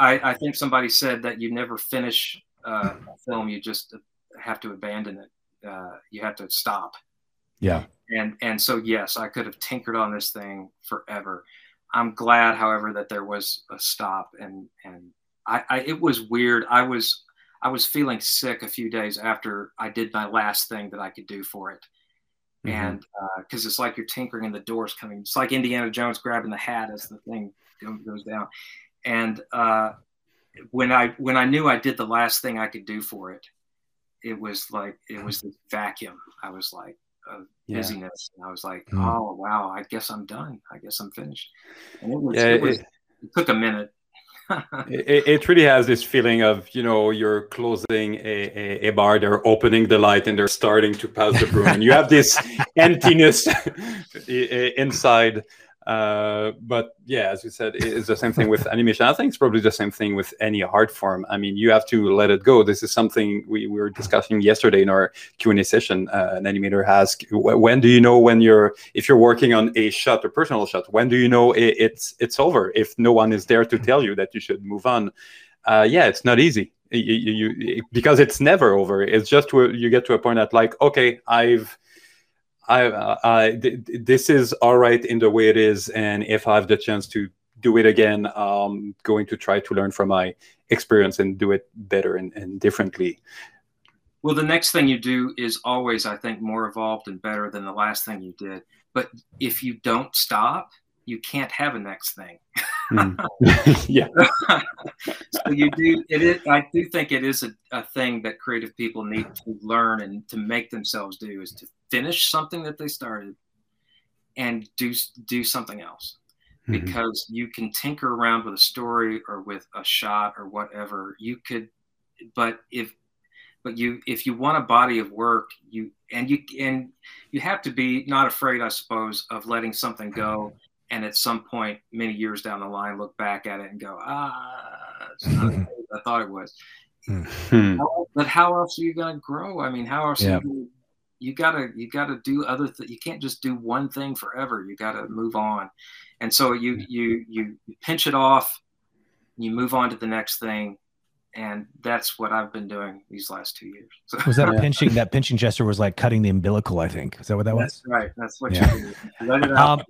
I, I think somebody said that you never finish uh, a film; you just have to abandon it. Uh, you have to stop. Yeah. And and so yes, I could have tinkered on this thing forever. I'm glad, however, that there was a stop, and and I, I it was weird. I was I was feeling sick a few days after I did my last thing that I could do for it. Mm-hmm. And because uh, it's like you're tinkering and the doors coming. It's like Indiana Jones grabbing the hat as the thing goes down. And uh, when I when I knew I did the last thing I could do for it, it was like it was this vacuum. I was like of busyness, yeah. and I was like, mm-hmm. oh wow, I guess I'm done. I guess I'm finished. And it was, yeah, it, was, it, it took a minute it, it, really has this feeling of you know you're closing a, a, a, bar they're opening the light and they're starting to pass the broom and you have this emptiness inside uh, but yeah, as you said, it's the same thing with animation. I think it's probably the same thing with any art form. I mean, you have to let it go. This is something we, we were discussing yesterday in our Q and A session. Uh, an animator asked, "When do you know when you're if you're working on a shot, a personal shot? When do you know it, it's it's over? If no one is there to tell you that you should move on." Uh, yeah, it's not easy. You, you, you, because it's never over. It's just you get to a point that like, okay, I've I, I th- this is all right in the way it is, and if I have the chance to do it again, I'm going to try to learn from my experience and do it better and, and differently. Well, the next thing you do is always, I think, more evolved and better than the last thing you did. But if you don't stop, you can't have a next thing. mm. yeah. so you do it is I do think it is a, a thing that creative people need to learn and to make themselves do is to finish something that they started and do do something else. Mm-hmm. Because you can tinker around with a story or with a shot or whatever. You could but if but you if you want a body of work you and you and you have to be not afraid i suppose of letting something go and at some point many years down the line look back at it and go ah it's not i thought it was mm-hmm. but how else are you going to grow i mean how else yeah. you, you gotta you gotta do other th- you can't just do one thing forever you gotta move on and so you you you pinch it off you move on to the next thing and that's what I've been doing these last two years. So, was that yeah. pinching? That pinching gesture was like cutting the umbilical. I think is that what that was? that's was. Right. That's what yeah. you do. Let it out. Um,